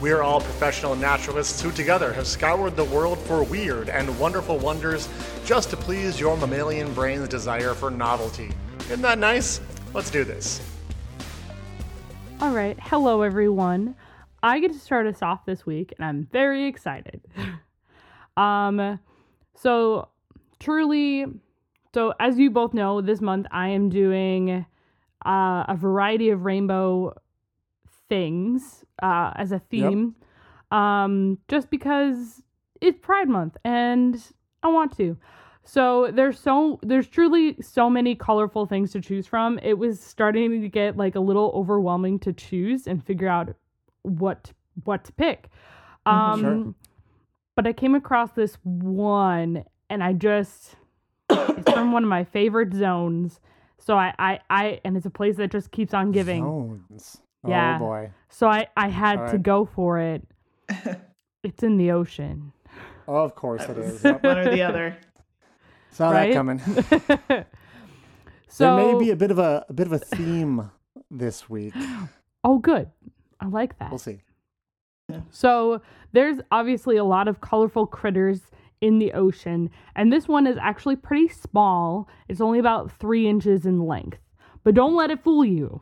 We are all professional naturalists who together have scoured the world for weird and wonderful wonders just to please your mammalian brain's desire for novelty. Isn't that nice? Let's do this. All right. Hello, everyone. I get to start us off this week, and I'm very excited. um, so truly, so as you both know, this month I am doing uh, a variety of rainbow things uh, as a theme, um, just because it's Pride Month and I want to. So there's so there's truly so many colorful things to choose from. It was starting to get like a little overwhelming to choose and figure out what what to pick. Um Sure. but I came across this one and I just it's from one of my favorite zones. So I I I and it's a place that just keeps on giving. Zones. Yeah. Oh boy. So I I had All to go for it. it's in the ocean. Of course it is. Yep. One or the other. Saw Right? that coming. so there may be a bit of a, a bit of a theme this week. Oh good. I like that. We'll see. So there's obviously a lot of colorful critters in the ocean, and this one is actually pretty small. It's only about three inches in length, but don't let it fool you.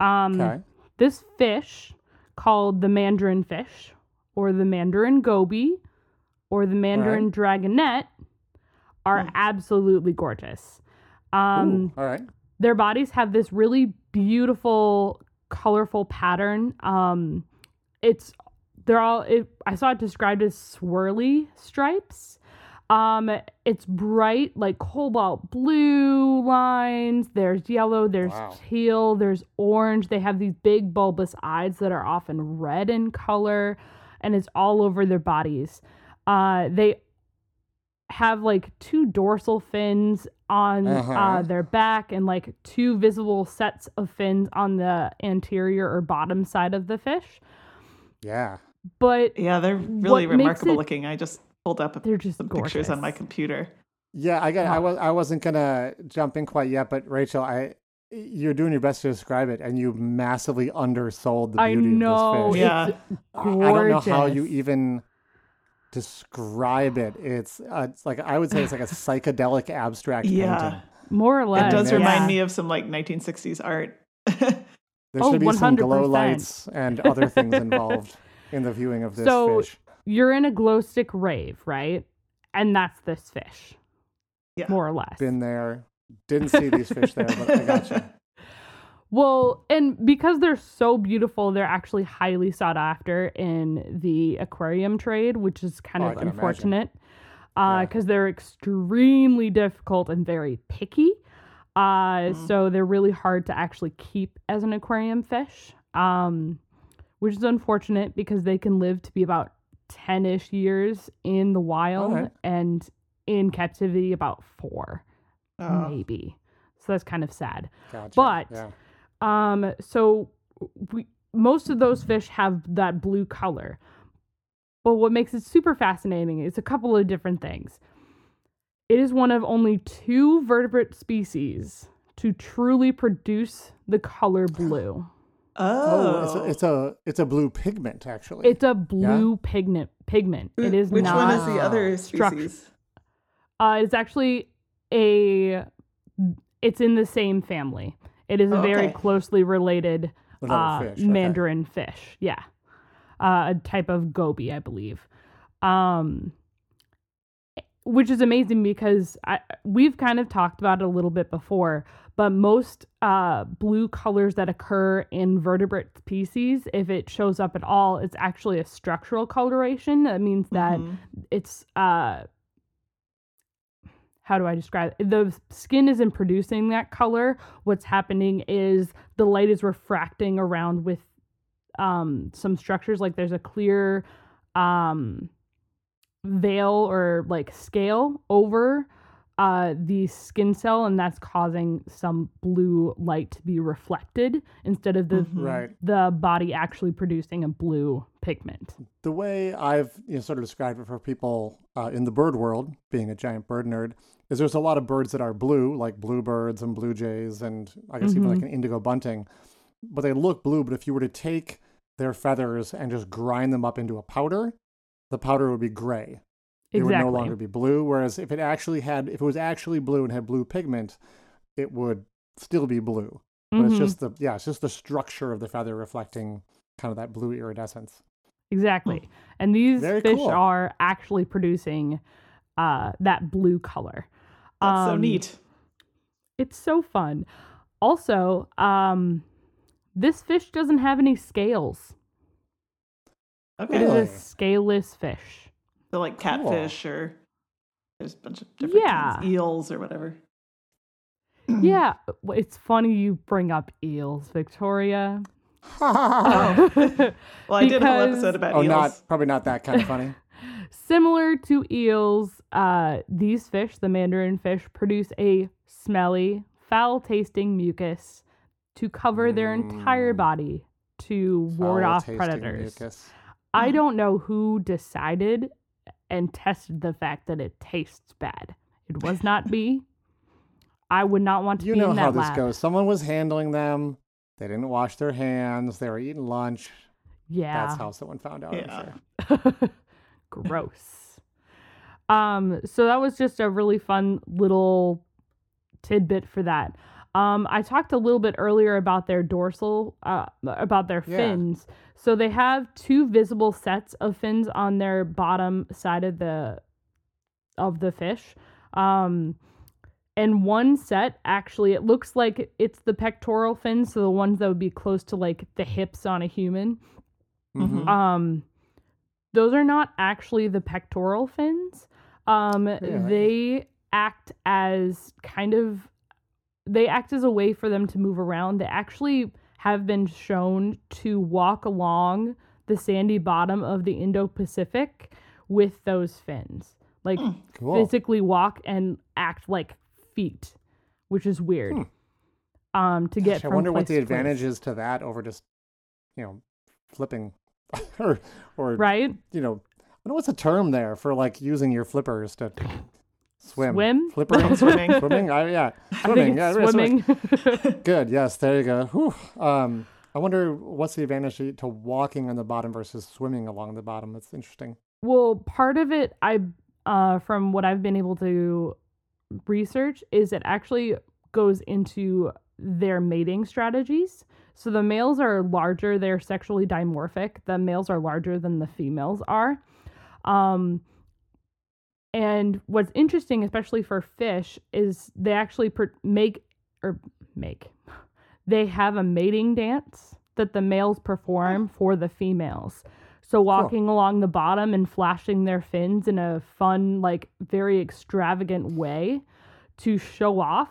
Um, Okay. This fish, called the mandarin fish, or the mandarin goby, or the mandarin dragonet, are absolutely gorgeous. Um, Ooh, all right. their bodies have this really beautiful colorful pattern um it's they're all it, i saw it described as swirly stripes um it's bright like cobalt blue lines there's yellow there's Wow. teal there's orange they have these big bulbous eyes that are often red in color and it's all over their bodies uh they have like two dorsal fins on Uh-huh. uh, their back and like two visible sets of fins on the anterior or bottom side of the fish. Yeah. But Yeah, they're really remarkable it- looking. I just pulled up they're just some pictures on my computer. Yeah, I got I was I wasn't gonna jump in quite yet, but Rachel, I you're doing your best to describe it and you massively undersold the I beauty know of this fish. Yeah. it's I- gorgeous. I don't know how you even describe it. It's uh, it's like I would say it's like a psychedelic abstract Yeah. painting. more or less. It does yeah. remind me of some like 1960s art. There Oh, should be some glow lights and other things involved in the viewing of this So- fish. You're in a glow stick rave, right? And that's this fish, Yeah. more or less. Been there. Didn't see these fish there, but I gotcha. Well, and because they're so beautiful, they're actually highly sought after in the aquarium trade, which is kind Oh, of can imagine. unfortunate Yeah. because they're extremely difficult and very picky. Uh, Mm-hmm. So they're really hard to actually keep as an aquarium fish, um, which is unfortunate because they can live to be about 10 ish years in the wild Alright. and in captivity about four, Oh. maybe. So that's kind of sad. Gotcha. But- yeah. Um, so we most of those fish have that blue color. But what makes it super fascinating is a couple of different things. It is one of only two vertebrate species to truly produce the color blue. Oh, it's Oh. a, it's a it's a blue pigment actually. It's a blue pigment pigment. It is Which not one is the other structure- species? uh it's actually a it's in the same family. It is a Oh, very okay. closely related uh, fish, okay. mandarin fish. Yeah, uh, a type of goby, I believe. Um, which is amazing because I, we've kind of talked about it a little bit before, but most uh, blue colors that occur in vertebrate species, if it shows up at all, it's actually a structural coloration. That means that Mhm. it's uh how do I describe it? The skin isn't producing that color. What's happening is the light is refracting around with um some structures like there's a clear um veil or like scale over uh, the skin cell, and that's causing some blue light to be reflected instead of the Mhm. Right. the body actually producing a blue pigment. The way I've you know, sort of described it for people uh, in the bird world, being a giant bird nerd, is there's a lot of birds that are blue, like bluebirds and blue jays, and I guess even like an indigo bunting. But they look blue. But if you were to take their feathers and just grind them up into a powder, the powder would be gray. It Exactly. would no longer be blue. Whereas if it actually had, if it was actually blue and had blue pigment, it would still be blue. But it's Mhm. just the yeah, it's just the structure of the feather reflecting kind of that blue iridescence. Exactly. And these Very fish cool. are actually producing uh, that blue color. That's so Um, neat. It's so fun. Also, um, this fish doesn't have any scales. It Okay. is Really? a scaleless fish. So like Cool. catfish or there's a bunch of different kinds, eels or whatever. Yeah, it's funny you bring up eels, Victoria. Oh. Well, I did a whole episode about oh, eels. not probably not that kind of funny. Similar to eels, uh, these fish, the mandarin fish, produce a smelly, foul tasting mucus to cover their entire Mm. body to ward off Foul-tasting predators. mucus. I Mm. don't know who decided and tested the fact that it tastes bad. It was not me. I would not want to You be know how this lab. goes. Someone was handling them. They didn't wash their hands. They were eating lunch. Yeah. That's how someone found out. Yeah. Sure. Gross. Um, so that was just a really fun little tidbit for that. Um, I talked a little bit earlier about their dorsal, uh, about their Yeah. fins. So they have two visible sets of fins on their bottom side of the of the fish. Um, and one set actually, it looks like it's the pectoral fins, so the ones that would be close to like the hips on a human. Mhm. Um, those are not actually the pectoral fins. Um, Really? they act as kind of they act as a way for them to move around. They actually have been shown to walk along the sandy bottom of the Indo-Pacific with those fins. Like Cool. physically walk and act like feet, which is weird. Um, to get Gosh, I wonder what the to place. advantage is to that over just, you know, flipping, or or right? you know, I know what's a term there for like using your flippers to swim. Swim? Flippering. Swimming. swimming. I, yeah. Swimming. yeah, swimming. swimming. Good. Yes. There you go. Whew. Um, I wonder what's the advantage to- to walking on the bottom versus swimming along the bottom. That's interesting. Well, part of it, I, uh, from what I've been able to research, is it actually goes into their mating strategies. So the males are larger; they're sexually dimorphic. The males are larger than the females are. Um, and what's interesting, especially for fish, is they actually per- make or make they have a mating dance that the males perform for the females. So walking along the bottom and flashing their fins in a fun, like very extravagant way to show off.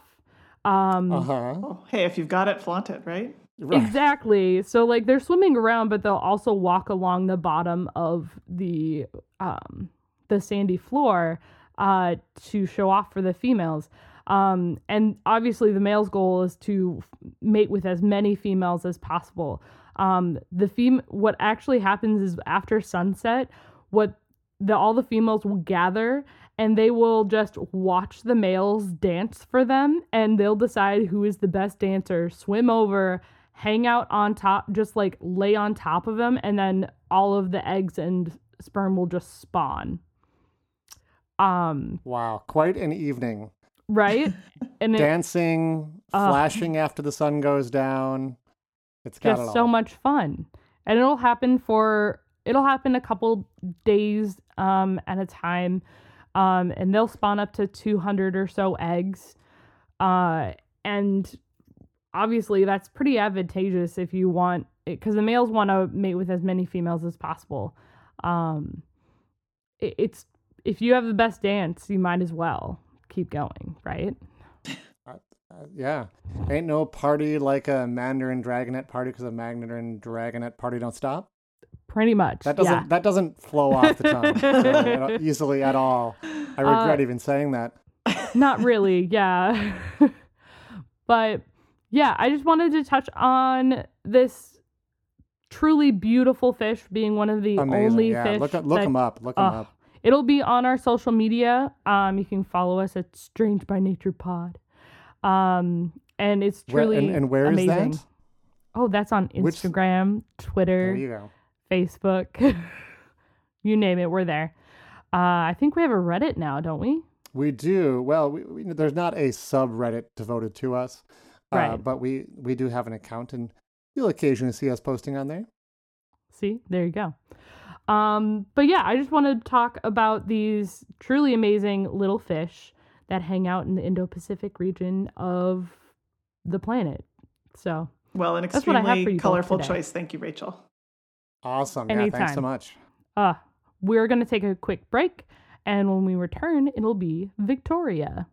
Um, Uh huh. Oh, hey, if you've got it, flaunt it, right? Right. Exactly. So like they're swimming around, but they'll also walk along the bottom of the um the sandy floor uh to show off for the females. Um and obviously the male's goal is to mate with as many females as possible. Um the fem what actually happens is after sunset, what the all the females will gather and they will just watch the males dance for them and they'll decide who is the best dancer, swim over, hang out on top, just like lay on top of them, and then all of the eggs and sperm will just spawn. Um, Wow. Quite an evening. right? And it, Dancing, Uh, flashing after the sun goes down. It's got it just all. so much fun. And it'll happen for it'll happen a couple days um at a time. Um and they'll spawn up to 200 or so eggs. Uh and obviously that's pretty advantageous if you want it cuz the males want to mate with as many females as possible. Um it, it's if you have the best dance, you might as well keep going, right? Uh, yeah. Ain't no party like a Mandarin Dragonet party because a Mandarin Dragonet party don't stop. Pretty much. That doesn't yeah. that doesn't flow off the tongue uh, easily at all. I regret Uh, even saying that. Not really, yeah. but yeah, I just wanted to touch on this truly beautiful fish being one of the Amazing. only yeah. fish. Look, look that- them up. Look them up. It'll be on our social media. Um, you can follow us at Strange by Nature Pod. Um, and it's Where- truly and, and where is amazing. that? Oh, that's on Which- Instagram, Twitter, There you go. Facebook. you name it, we're there. Uh, I think we have a Reddit now, don't we? We do. Well, we, we, there's not a subreddit devoted to us, uh, Right. but we we do have an account, and you'll occasionally see us posting on there. See, there you go. Um, but yeah, I just want to talk about these truly amazing little fish that hang out in the Indo Pacific region of the planet. So, Well, an That's what I have for extremely you colorful choice. Thank you, Rachel. Awesome. Yeah. Thanks so much. uh, we're going to take a quick break. And when we return, it'll be Victoria.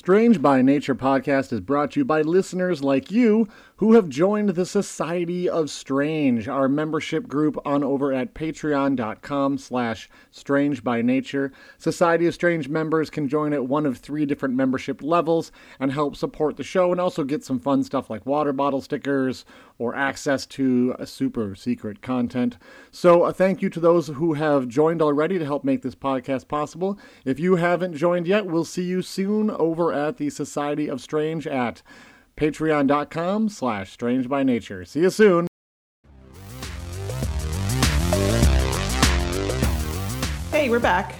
Strange by Nature podcast is brought to you by listeners like you who have joined the Society of Strange, our membership group on over at patreon.com slash strange by nature. Society of Strange members can join at one of three different membership levels and help support the show and also get some fun stuff like water bottle stickers or access to super secret content. So a thank you to those who have joined already to help make this podcast possible. If you haven't joined yet, we'll see you soon over at the Society of Strange at patreon.com slash strange by nature. See you soon. Hey, we're back.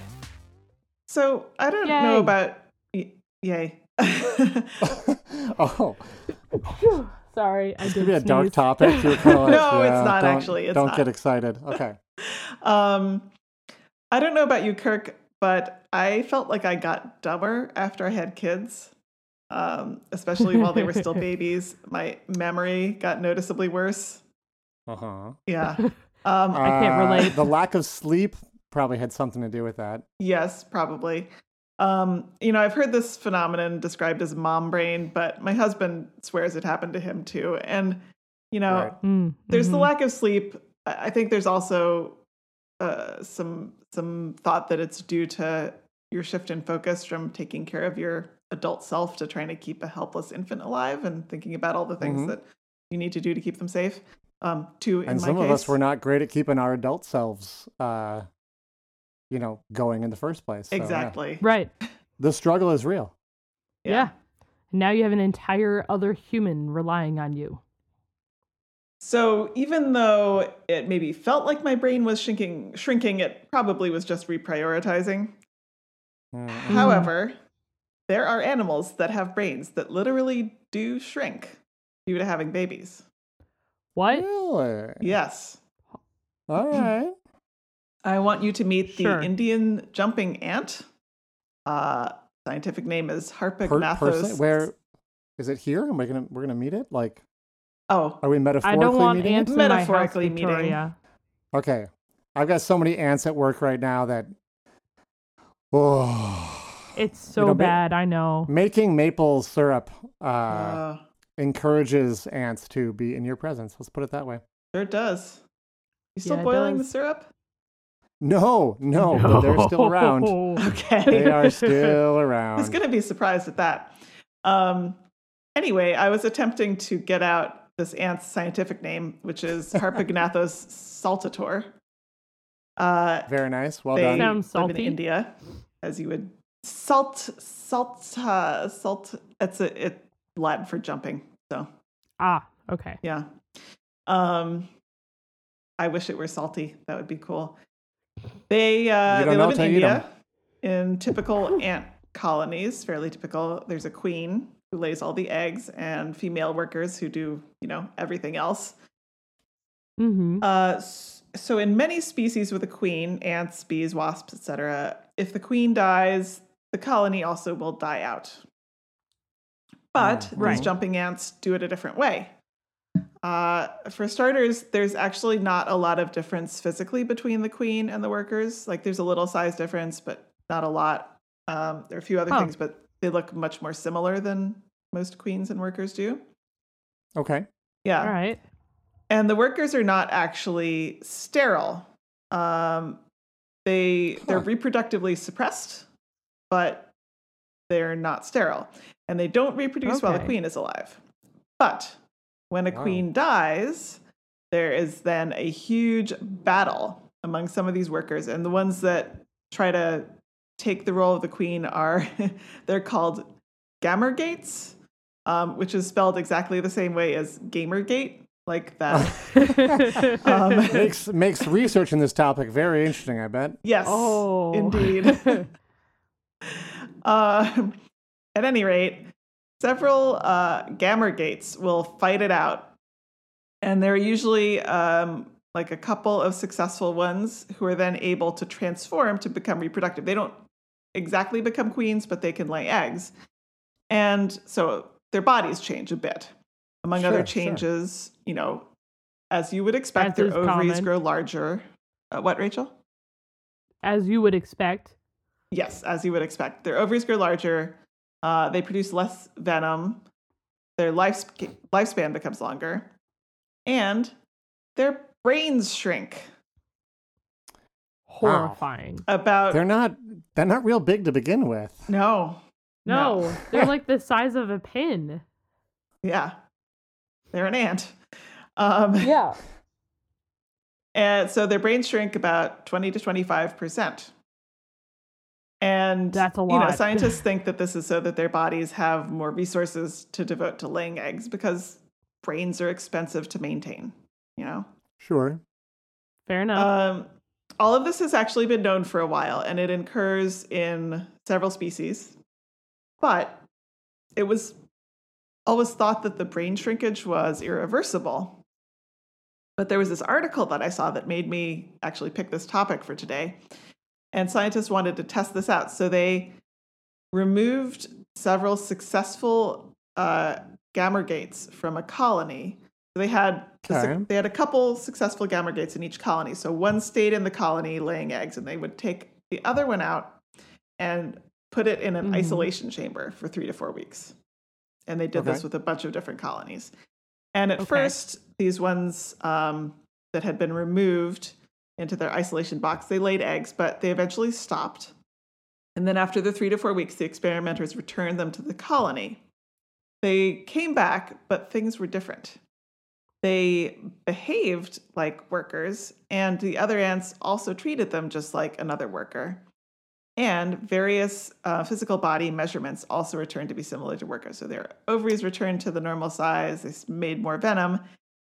So I don't Yay. know about. y- Yay. oh, Sorry, I it's did gonna be a dark topic. You're kinda like, No, it's yeah, not don't- actually, it's don't not. get excited. Okay. um, I don't know about you, Kirk, but I felt like I got dumber after I had kids, um, especially while they were still babies. My memory got noticeably worse. Uh huh. Yeah. Um, I can't relate. The lack of sleep probably had something to do with that. Yes, probably. Um, you know, I've heard this phenomenon described as mom brain, but my husband swears it happened to him too. And, you know, Right. Mm, there's the mhm. lack of sleep. I I think there's also uh, some some thought that it's due to your shift in focus from taking care of your adult self to trying to keep a helpless infant alive and thinking about all the things Mhm. that you need to do to keep them safe. Um, two in and my some case. of us were not great at keeping our adult selves, uh, you know, going in the first place. So, yeah. exactly. Right. The struggle is real. Yeah. Now you have an entire other human relying on you. So even though it maybe felt like my brain was shrinking, shrinking, it probably was just reprioritizing. Mm. However, there are animals that have brains that literally do shrink due to having babies. What? Really? Yes. All right. I want you to meet the Sure. Indian jumping ant. Uh, scientific name is Per- Harpegnathos. person, where is it here? Am I gonna we're gonna meet it? Like, Oh, are we metaphorically? I metaphorically don't want meeting ants it? in my house, Metaphorically meeting. Victoria. Okay. I've got so many ants at work right now that. Oh. It's so know, ma- bad, I know. Making maple syrup uh, uh, encourages ants to be in your presence. Let's put it that way. sure it does. You still Yeah, it boiling the syrup? No, no, but they're still around. Okay. They are still I around. was going to be surprised at that. Um, anyway, I was attempting to get out this ant's scientific name, which is Harpegnathos saltator. Uh, Very nice. Well they done. Sounds live salty. in India, as you would salt salt uh, salt. It's a it Latin for jumping. So Ah, okay. yeah. Um, I wish it were salty. That would be cool. They uh, they know live in till you eat 'em. India in typical ant colonies, fairly typical. There's a queen who lays all the eggs, and female workers who do you know everything else. Mm-hmm. Uh, so in many species with a queen, ants, bees, wasps, etc., if the queen dies, the colony also will die out. But Mm, these jumping ants do it a different way. Uh, for starters, there's actually not a lot of difference physically between the queen and the workers. Like there's a little size difference, but not a lot. Um, there are a few other Huh. things, but they look much more similar than most queens and workers do. Okay. Yeah. All right. And the workers are not actually sterile. Um, they they're reproductively suppressed, but they're not sterile, and they don't reproduce while the queen is alive. But when a Wow. queen dies, there is then a huge battle among some of these workers, and the ones that try to take the role of the queen are they're called gamergates, um, which is spelled exactly the same way as gamergate, like that. um, makes makes research in this topic very interesting. I bet. yes, oh. indeed. Uh, at any rate, several uh, gamergates will fight it out, and there are usually um, like a couple of successful ones who are then able to transform to become reproductive. They don't exactly become queens, but they can lay eggs, and so their bodies change a bit. Among other Sure, sure. changes, you know, as you would expect, As their ovaries common. grow larger. Uh, what, Rachel? As you would expect. Yes, as you would expect. Their ovaries grow larger. Uh, they produce less venom. Their life lifespan becomes longer, and their brains shrink. Horrifying. About They're not they're not real big to begin with. no, No, they're like the size of a pin. yeah, they're an ant. Um, Yeah. and so their brains shrink about twenty to twenty five percent. And That's a You know, scientists think that this is so that their bodies have more resources to devote to laying eggs because brains are expensive to maintain. You know. Sure. Fair enough. Um, all of this has actually been known for a while, and it occurs in several species. But it was always thought that the brain shrinkage was irreversible. But there was this article that I saw that made me actually pick this topic for today. And scientists wanted to test this out. So they removed several successful uh, gamergates from a colony. They had the Okay. they had a couple successful gamergates in each colony. So one stayed in the colony laying eggs, and they would take the other one out and put it in an Mhm. isolation chamber for three to four weeks. And they did this with a bunch of different colonies. And at Okay. first, these ones um, that had been removed into their isolation box, they laid eggs, but they eventually stopped. And then after the three to four weeks, the experimenters returned them to the colony. They came back, but things were different. They behaved like workers, and the other ants also treated them just like another worker. And various uh, physical body measurements also returned to be similar to workers. So their ovaries returned to the normal size, they made more venom,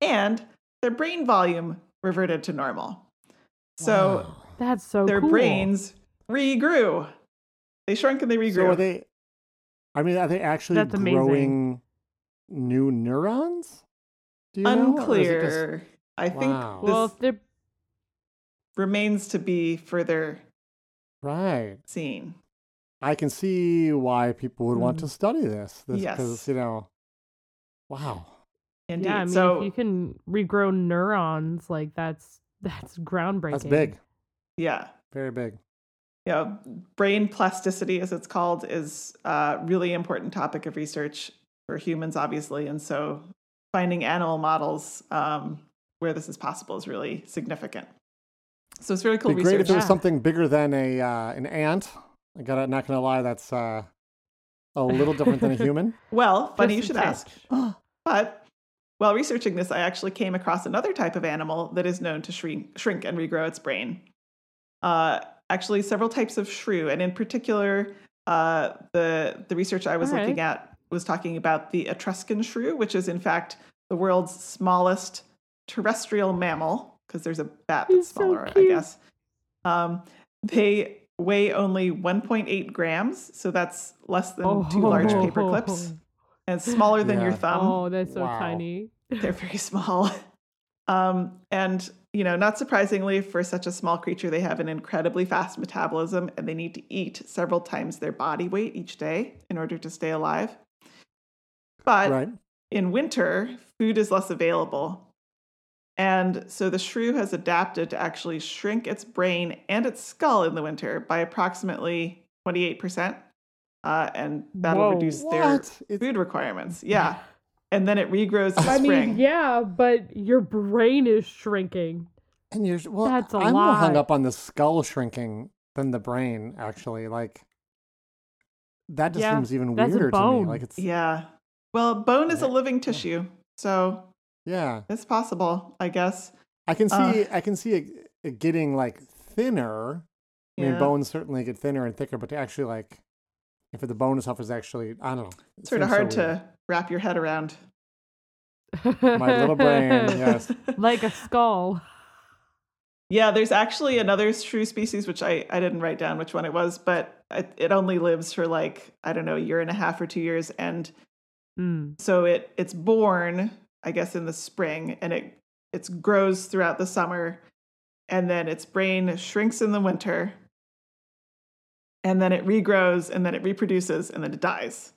and their brain volume reverted to normal. So Wow. That's so their cool. brains regrew. They shrunk and they regrew. So are they? I mean, are they actually That's amazing. growing new neurons? Do you know? Or is it just- Unclear. I think Wow. this Well, if they're remains to be further right. seen. I can see why people would want Hmm. to study this. This Yes. because you know, wow. yeah, I mean, so if you can regrow neurons, like that's that's groundbreaking. That's big. yeah, Very big. yeah, brain plasticity, as it's called, is a really important topic of research for humans, obviously, and so finding animal models um, where this is possible is really significant. So it's very cool It'd be great if research. it was Yeah. something bigger than a uh, an ant. I gotta not gonna lie, that's uh, a little different than a human. Well, funny you Just a should ask. But while researching this, I actually came across another type of animal that is known to shrink, shrink and regrow its brain. Uh, actually, several types of shrew, and in particular, uh, the the research I was All looking right. at was talking about the Etruscan shrew, which is in fact the world's smallest terrestrial mammal, because there's a bat that's He's so smaller, I guess. Um, they weigh only 1.8 grams, so that's less than two large paper clips, and smaller than your thumb. Oh, that's so Wow. tiny. They're very small. Um, and, you know, not surprisingly, for such a small creature, they have an incredibly fast metabolism and they need to eat several times their body weight each day in order to stay alive. But right. in winter, food is less available. And so the shrew has adapted to actually shrink its brain and its skull in the winter by approximately 28%. Uh, and that'll Whoa. reduce their It's, food requirements. Yeah. And then it regrows in I spring. mean, yeah, but your brain is shrinking. And you're well. That's a I'm more hung up on the skull shrinking than the brain. Actually, like that just Yeah, seems even weirder to me. bone. Like it's Yeah. Well, bone is a living tissue, so yeah. it's possible, I guess. I can see. Uh, I can see it, it getting like thinner. I mean, bones certainly get thinner and thicker, but to actually like, if the bone itself is actually, I don't know, It's sort of seems so hard to wrap your head around. My little brain, yes. like a skull. Yeah, there's actually another shrew species, which I, I didn't write down which one it was, but it, it only lives for like, I don't know, a year and a half or two years. And Mm. so it it's born, I guess, in the spring and it it grows throughout the summer. And then its brain shrinks in the winter. And then it regrows and then it reproduces and then it dies.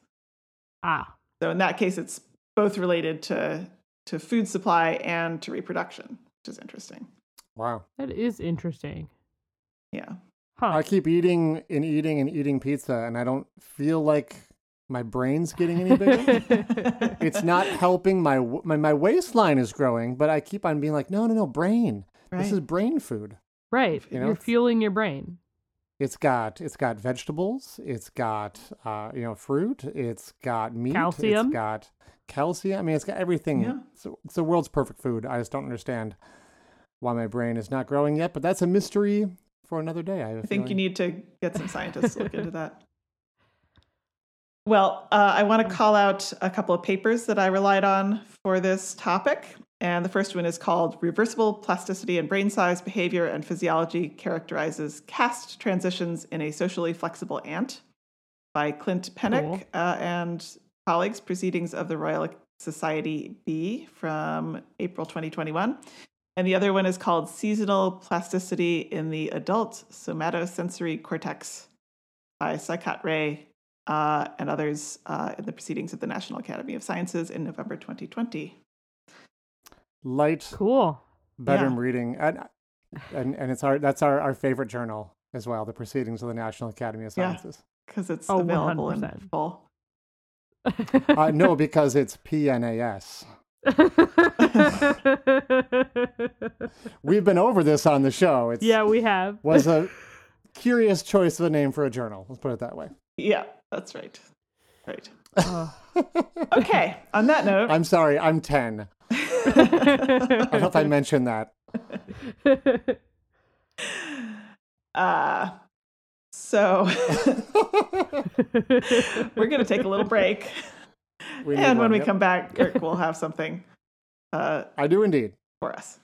Ah, So in that case, it's both related to to food supply and to reproduction, which is interesting. Wow. that is interesting. Yeah. Huh. I keep eating and eating and eating pizza, and I don't feel like my brain's getting any bigger. it's not helping my, my my waistline is growing, but I keep on being like, no, no, no, brain. This is brain food. right. You know, You're fueling your brain. It's got it's got vegetables. It's got uh, you know fruit. It's got meat. Calcium. It's got calcium. I mean, it's got everything. Yeah. It's, it's the world's perfect food. I just don't understand why my brain is not growing yet. But that's a mystery for another day. I, I think you need to get some scientists to look into that. Well, uh, I want to call out a couple of papers that I relied on for this topic. And the first one is called Reversible Plasticity and Brain Size, Behavior, and Physiology Characterizes Caste Transitions in a Socially Flexible Ant by Clint Penick Cool. uh, and colleagues, Proceedings of the Royal Society B from April 2021. And the other one is called Seasonal Plasticity in the Adult Somatosensory Cortex by Saikat Ray uh, and others uh, in the Proceedings of the National Academy of Sciences in November 2020. Light Cool. bedroom Yeah. reading, and and and it's our that's our, our favorite journal as well. The Proceedings of the National Academy of Sciences. Because it's Oh, available in 100%. full. uh, no, because it's PNAS. We've been over this on the show. It's yeah, we have. was a curious choice of a name for a journal. Let's put it that way. Yeah, that's right. Right. Oh. Okay. On that note, I'm sorry, I'm 10. I hope I mentioned that. uh, so we're going to take a little break. We and when one, we yep. come back, Kirk will have something uh, I do indeed. for us.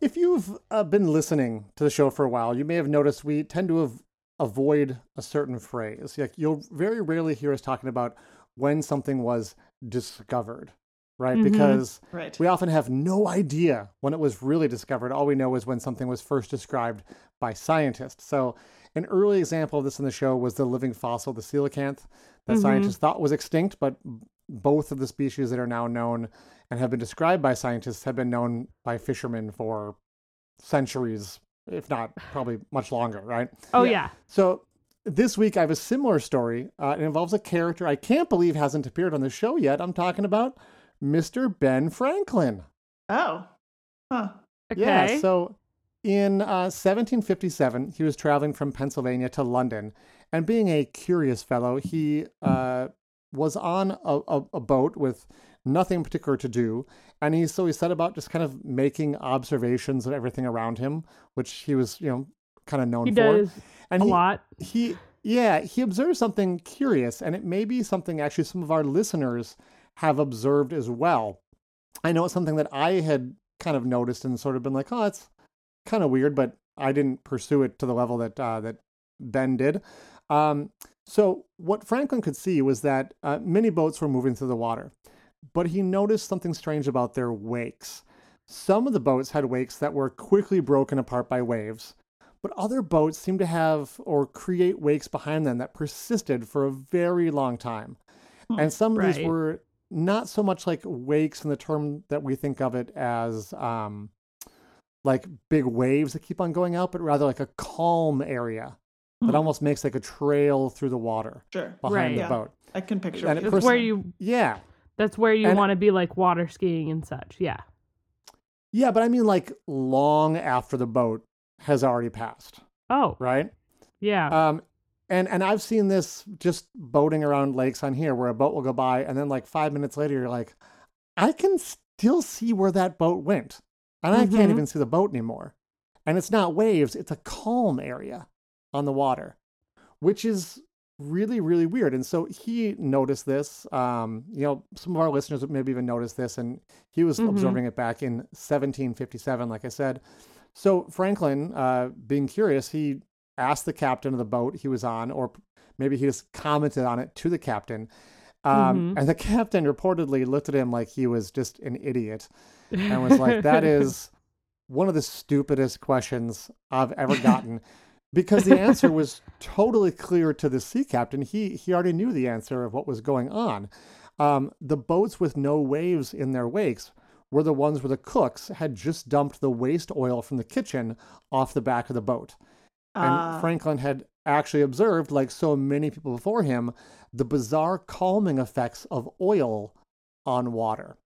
If you've uh, been listening to the show for a while, you may have noticed we tend to av- avoid a certain phrase. Like you'll very rarely hear us talking about when something was discovered, right? Mhm. Because Right. we often have no idea when it was really discovered. All we know is when something was first described by scientists. So, an early example of this in the show was the living fossil, the coelacanth, that Mhm. scientists thought was extinct, but both of the species that are now known and have been described by scientists have been known by fishermen for centuries, if not probably much longer, right? oh Yeah. yeah. So this week I have a similar story. Uh, it involves a character I can't believe hasn't appeared on the show yet. I'm talking about Mr. Ben Franklin. Oh. Huh. Okay. Yeah. So in uh, 1757, he was traveling from Pennsylvania to London, and being a curious fellow, he uh, was on a, a, a boat with nothing in particular to do, and he so he set about just kind of making observations of everything around him, which he was, you know, kind of known he for. does and a he, lot. he yeah he observed something curious and it may be something actually some of our listeners have observed as well i know it's something that i had kind of noticed and sort of been like oh it's kind of weird but i didn't pursue it to the level that uh, that ben did um, so what franklin could see was that uh, many boats were moving through the water but he noticed something strange about their wakes some of the boats had wakes that were quickly broken apart by waves but other boats seemed to have or create wakes behind them that persisted for a very long time. And some of these were not so much like wakes in the term that we think of it as um, like big waves that keep on going out, but rather like a calm area that almost makes like a trail through the water Sure. behind Right. the Yeah. boat. I can picture And it. it That's where you Yeah. That's where you want to be like water skiing and such. Yeah. Yeah, but I mean like long after the boat has already passed, Oh, right? yeah. Um, and and I've seen this just boating around lakes on here where a boat will go by, and then like five minutes later, you're like, I can still see where that boat went, and I can't Mhm. even see the boat anymore. And it's not waves; it's a calm area on the water, which is really really weird. And so he noticed this. Um, you know, some of our listeners maybe even noticed this, and he was Mhm. observing it back in 1757, like I said. So Franklin, uh, being curious, he asked the captain of the boat he was on, or maybe he just commented on it to the captain. Um, Mhm. And the captain reportedly looked at him like he was just an idiot and was like, That is one of the stupidest questions I've ever gotten. Because the answer was totally clear to the sea captain. He, he already knew the answer of what was going on. Um, the boats with no waves in their wakes were the ones where the cooks had just dumped the waste oil from the kitchen off the back of the boat. And Ah. Franklin had actually observed, like so many people before him, the bizarre calming effects of oil on water.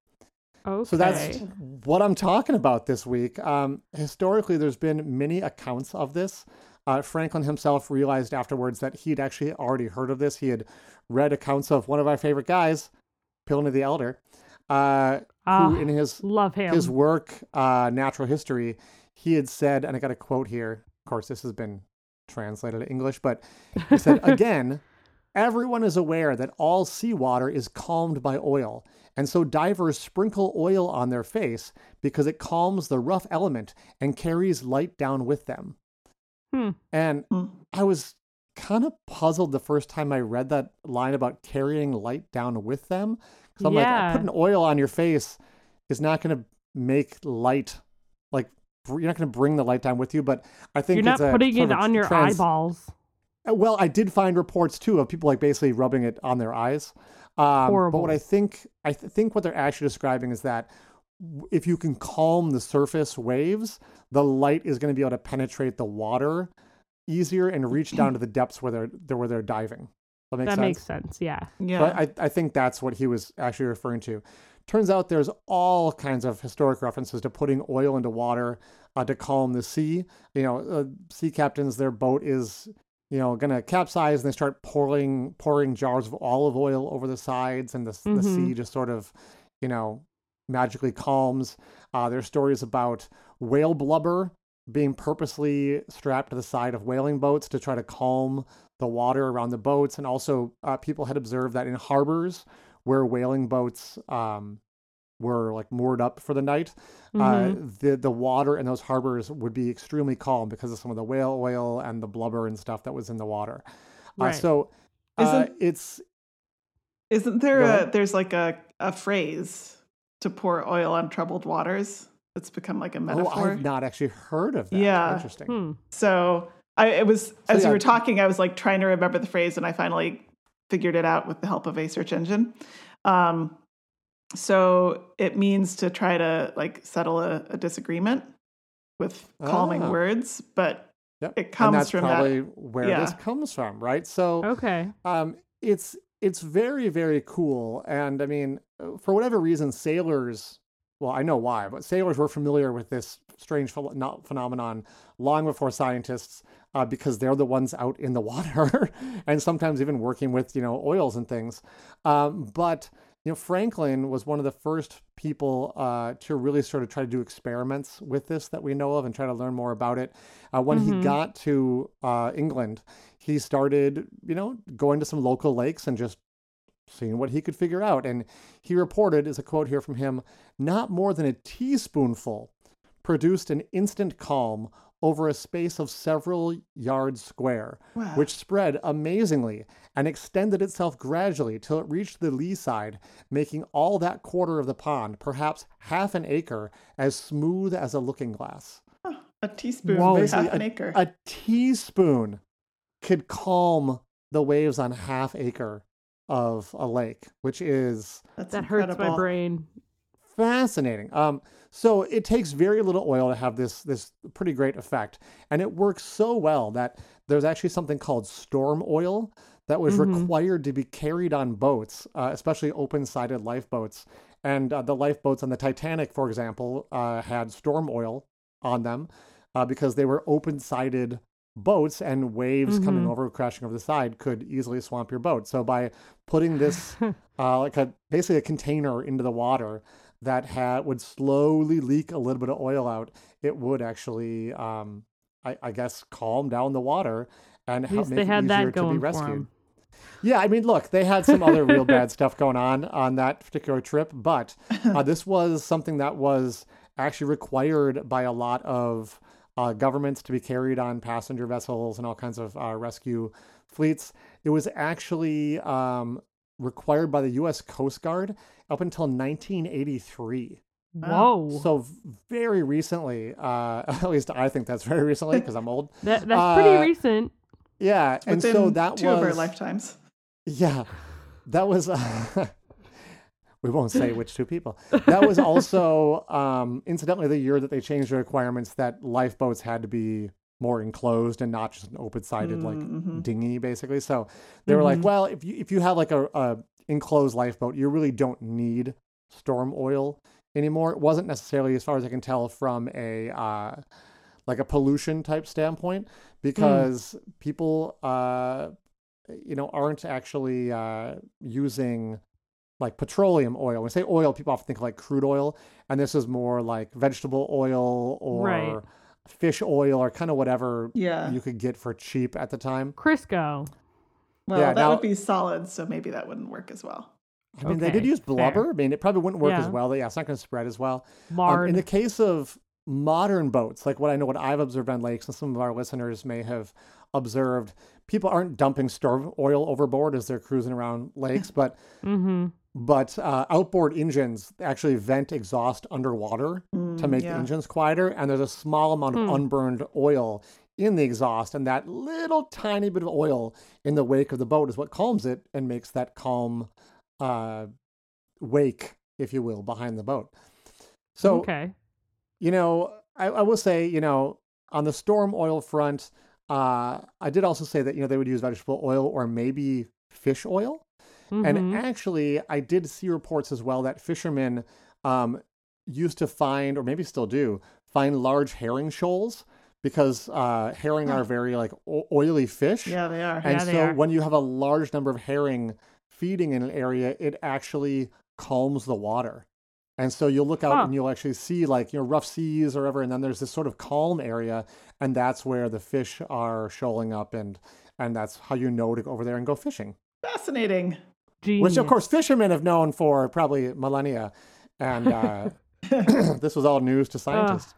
okay. So that's what I'm talking about this week. Um, historically, there's been many accounts of this. Uh, Franklin himself realized afterwards that he'd actually already heard of this. He had read accounts of one of our favorite guys, Pliny the Elder, uh, Ah, who in his love him. his work, uh, Natural History, he had said, and I got a quote here. Of course, this has been translated to English, but he said, again, everyone is aware that all seawater is calmed by oil. And so divers sprinkle oil on their face because it calms the rough element and carries light down with them. Hmm. And Hmm. I was kind of puzzled the first time I read that line about carrying light down with them. Because I'm Yeah. like, putting oil on your face is not going to make light, like, you're not going to bring the light down with you. But I think You're it's not a putting it on your trans- eyeballs. Uh, Well, I did find reports too of people like basically rubbing it on their eyes. Um, But what I think, I th- think what they're actually describing is that w- if you can calm the surface waves, the light is going to be able to penetrate the water easier and reach down to the depths where they're, they're where they're diving. That makes sense. That sense. makes sense. Yeah. Yeah. So I, I think that's what he was actually referring to. Turns out there's all kinds of historic references to putting oil into water uh, to calm the sea. You know, uh, sea captains, their boat is, you know, going to capsize and they start pouring pouring jars of olive oil over the sides, and the, the Mhm. sea just sort of, you know, magically calms. Uh, there's stories about whale blubber being purposely strapped to the side of whaling boats to try to calm the water around the boats. And also, uh, people had observed that in harbors where whaling boats um, were like moored up for the night, Mhm. uh, the the water in those harbors would be extremely calm because of some of the whale oil and the blubber and stuff that was in the water. Uh, so uh, Isn't- it's Isn't there a there's like a, a phrase to pour oil on troubled waters? It's become like a metaphor. oh, metaphor. I've not actually heard of that. Yeah. interesting. Hmm. So I it was as yeah. you were talking, I was like trying to remember the phrase, and I finally figured it out with the help of a search engine. Um, so it means to try to like settle a, a disagreement with calming Ah. words, but Yep. it comes and that's from probably that. where yeah. this comes from, right? So Okay. um, it's it's very very cool, and I mean, for whatever reason, sailors. Well, I know why, but sailors were familiar with this strange ph- not phenomenon long before scientists, uh, because they're the ones out in the water, and sometimes even working with you know oils and things. Um, but you know, Franklin was one of the first people uh, to really sort of try to do experiments with this that we know of and try to learn more about it. Uh, when Mhm. he got to uh, England, he started, you know, going to some local lakes and just seeing what he could figure out. And he reported, as a quote here from him, not more than a teaspoonful produced an instant calm over a space of several yards square, Wow. which spread amazingly and extended itself gradually till it reached the lee side, making all that quarter of the pond, perhaps half an acre, as smooth as a looking glass. a teaspoon, Whoa. half an acre. A teaspoon could calm the waves on half acre of a lake, which is That's That hurts my brain. fascinating. Um, So it takes very little oil to have this this pretty great effect, and it works so well that there's actually something called storm oil that was Mhm. required to be carried on boats, uh, especially open-sided lifeboats. And uh, the lifeboats on the Titanic, for example, uh, had storm oil on them uh, because they were open-sided boats, and waves coming Mhm. over, crashing over the side, could easily swamp your boat. So by putting this uh, like a basically a container into the water that had would slowly leak a little bit of oil out, it would actually, um, I, I guess, calm down the water and help make they it easier to be rescued. Yeah, I mean, look, they had some other real bad stuff going on on that particular trip, but uh, this was something that was actually required by a lot of uh, governments to be carried on passenger vessels and all kinds of uh, rescue fleets. It was actually um, required by the U.S. Coast Guard up until 1983. Whoa. So very recently, uh, at least I think that's very recently because I'm old. that, that's pretty uh, recent. Yeah, and Within so that two was of our lifetimes. yeah, that was. we won't say which two people. That was also, um, incidentally, the year that they changed the requirements that lifeboats had to be more enclosed and not just an open-sided like Mm-hmm. dinghy, basically. So they were like, Mhm. well, if you if you have like a, a enclosed lifeboat, you really don't need storm oil anymore. It wasn't necessarily, as far as I can tell, from a uh, like a pollution type standpoint, because people, uh, you know, aren't actually uh, using like petroleum oil. When I say oil, people often think like crude oil, and this is more like vegetable oil or Right. fish oil or kind of whatever Yeah. you could get for cheap at the time. Crisco. Well, Yeah, that now- would be solid, so maybe that wouldn't work as well. I mean, they did Okay, use fair. blubber. I mean, it probably wouldn't work as well. Yeah, it's not going to spread as well. Um, in the case of modern boats, like what I know, what I've observed on lakes, and some of our listeners may have observed, people aren't dumping storm oil overboard as they're cruising around lakes, but mm-hmm. But uh, outboard engines actually vent exhaust underwater to make the engines quieter, and there's a small amount of Hmm. unburned oil in the exhaust, and that little tiny bit of oil in the wake of the boat is what calms it and makes that calm uh, wake, if you will, behind the boat. So okay. you know, I, I will say, you know, on the storm oil front, uh, I did also say that you know they would use vegetable oil or maybe fish oil. Mhm. And actually, I did see reports as well that fishermen um, used to find, or maybe still do, find large herring shoals because uh, herring are very like o- oily fish. Yeah, they are. And Yeah, so are. when you have a large number of herring feeding in an area, it actually calms the water. And so you'll look out Huh. and you'll actually see like, you know, rough seas or whatever. And then there's this sort of calm area. And that's where the fish are shoaling up. And, and that's how you know to go over there and go fishing, Fascinating. Genius. which of course fishermen have known for probably millennia. And uh, this was all news to scientists.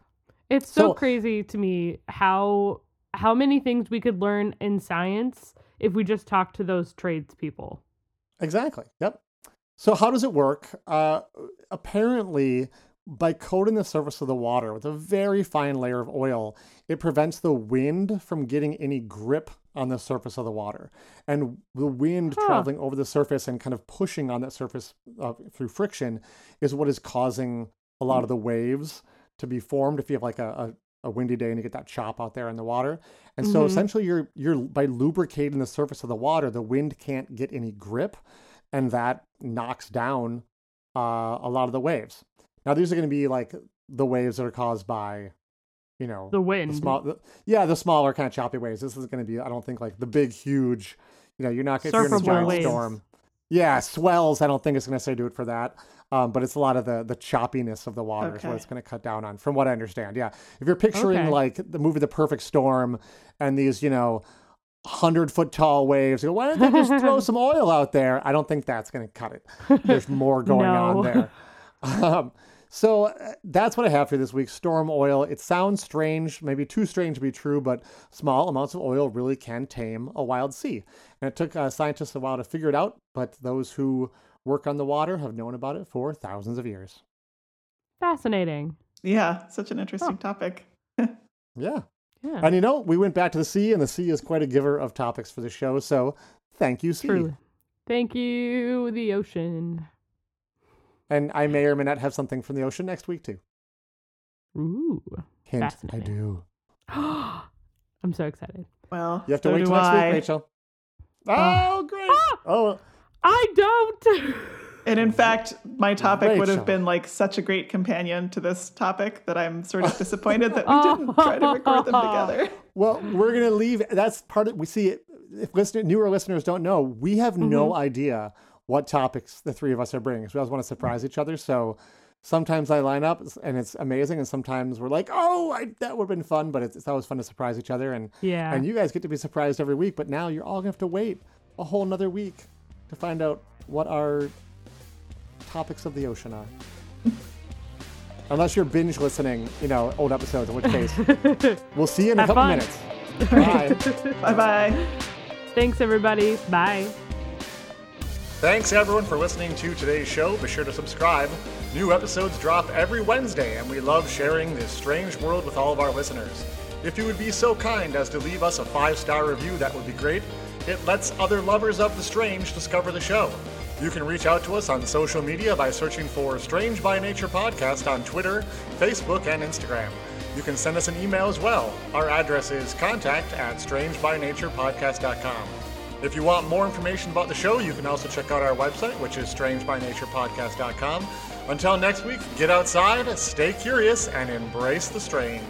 It's so, So- crazy to me how how many things we could learn in science if we just talk to those tradespeople. Exactly. Yep. So how does it work? Uh, apparently, by coating the surface of the water with a very fine layer of oil, it prevents the wind from getting any grip on the surface of the water. And the wind Huh. traveling over the surface and kind of pushing on that surface uh, through friction is what is causing a lot of the waves to be formed. If you have like a, a, a windy day and you get that chop out there in the water, and so Mhm. essentially you're you're by lubricating the surface of the water, the wind can't get any grip, and that knocks down uh, a lot of the waves. Now these are going to be like the waves that are caused by, you know, The wind. the small, the, yeah, the smaller kind of choppy waves. This is going to be, I don't think, like the big, huge. You know, you're not if you're in a Surfable giant waves. storm. Yeah, swells. I don't think it's going to say do it for that. Um, but it's a lot of the the choppiness of the water is what it's going to cut down on, from what I understand. Yeah, if you're picturing Okay. like the movie The Perfect Storm, and these, you know, hundred foot tall waves, go, why don't they just throw some oil out there? I don't think that's going to cut it. There's more going on there. Um, so uh, that's what I have for this week. Storm oil. It sounds strange, maybe too strange to be true, but small amounts of oil really can tame a wild sea. And it took uh, scientists a while to figure it out, but those who work on the water have known about it for thousands of years. Fascinating. Yeah, such an interesting topic. Yeah. Yeah. And you know, we went back to the sea, and the sea is quite a giver of topics for the show. So thank you, sea. Truly. Thank you, the ocean. And I may or may not have something from the ocean next week, too. Ooh. Hint, I do. I'm so excited. Well, You have to so wait do till next I. week, Rachel. Oh, great. Ah! Oh, I don't. And in fact, my topic would have been like such a great companion to this topic that I'm sort of disappointed that we didn't try to record them together. well, we're gonna leave. That's part of we see. It if listener, newer listeners don't know, we have no Mm-hmm. idea what topics the three of us are bringing. So we always want to surprise each other. So sometimes I line up and it's amazing, and sometimes we're like, "Oh, I, that would have been fun," but it's, it's always fun to surprise each other. And Yeah. and you guys get to be surprised every week. But now you're all gonna have to wait a whole another week to find out what our topics of the ocean are. Unless you're binge listening, you know, old episodes, in which case we'll see you in a Have couple fun. minutes. Bye. Bye bye. Thanks, everybody. Bye. Thanks everyone for listening to today's show. Be sure to subscribe. New episodes drop every Wednesday, and we love sharing this strange world with all of our listeners. If you would be so kind as to leave us a five star review, that would be great. It lets other lovers of the strange discover the show. You can reach out to us on social media by searching for Strange by Nature Podcast on Twitter, Facebook, and Instagram. You can send us an email as well. Our address is contact at strangebynaturepodcast.com. If you want more information about the show, you can also check out our website, which is strangebynaturepodcast.com. Until next week, get outside, stay curious, and embrace the strange.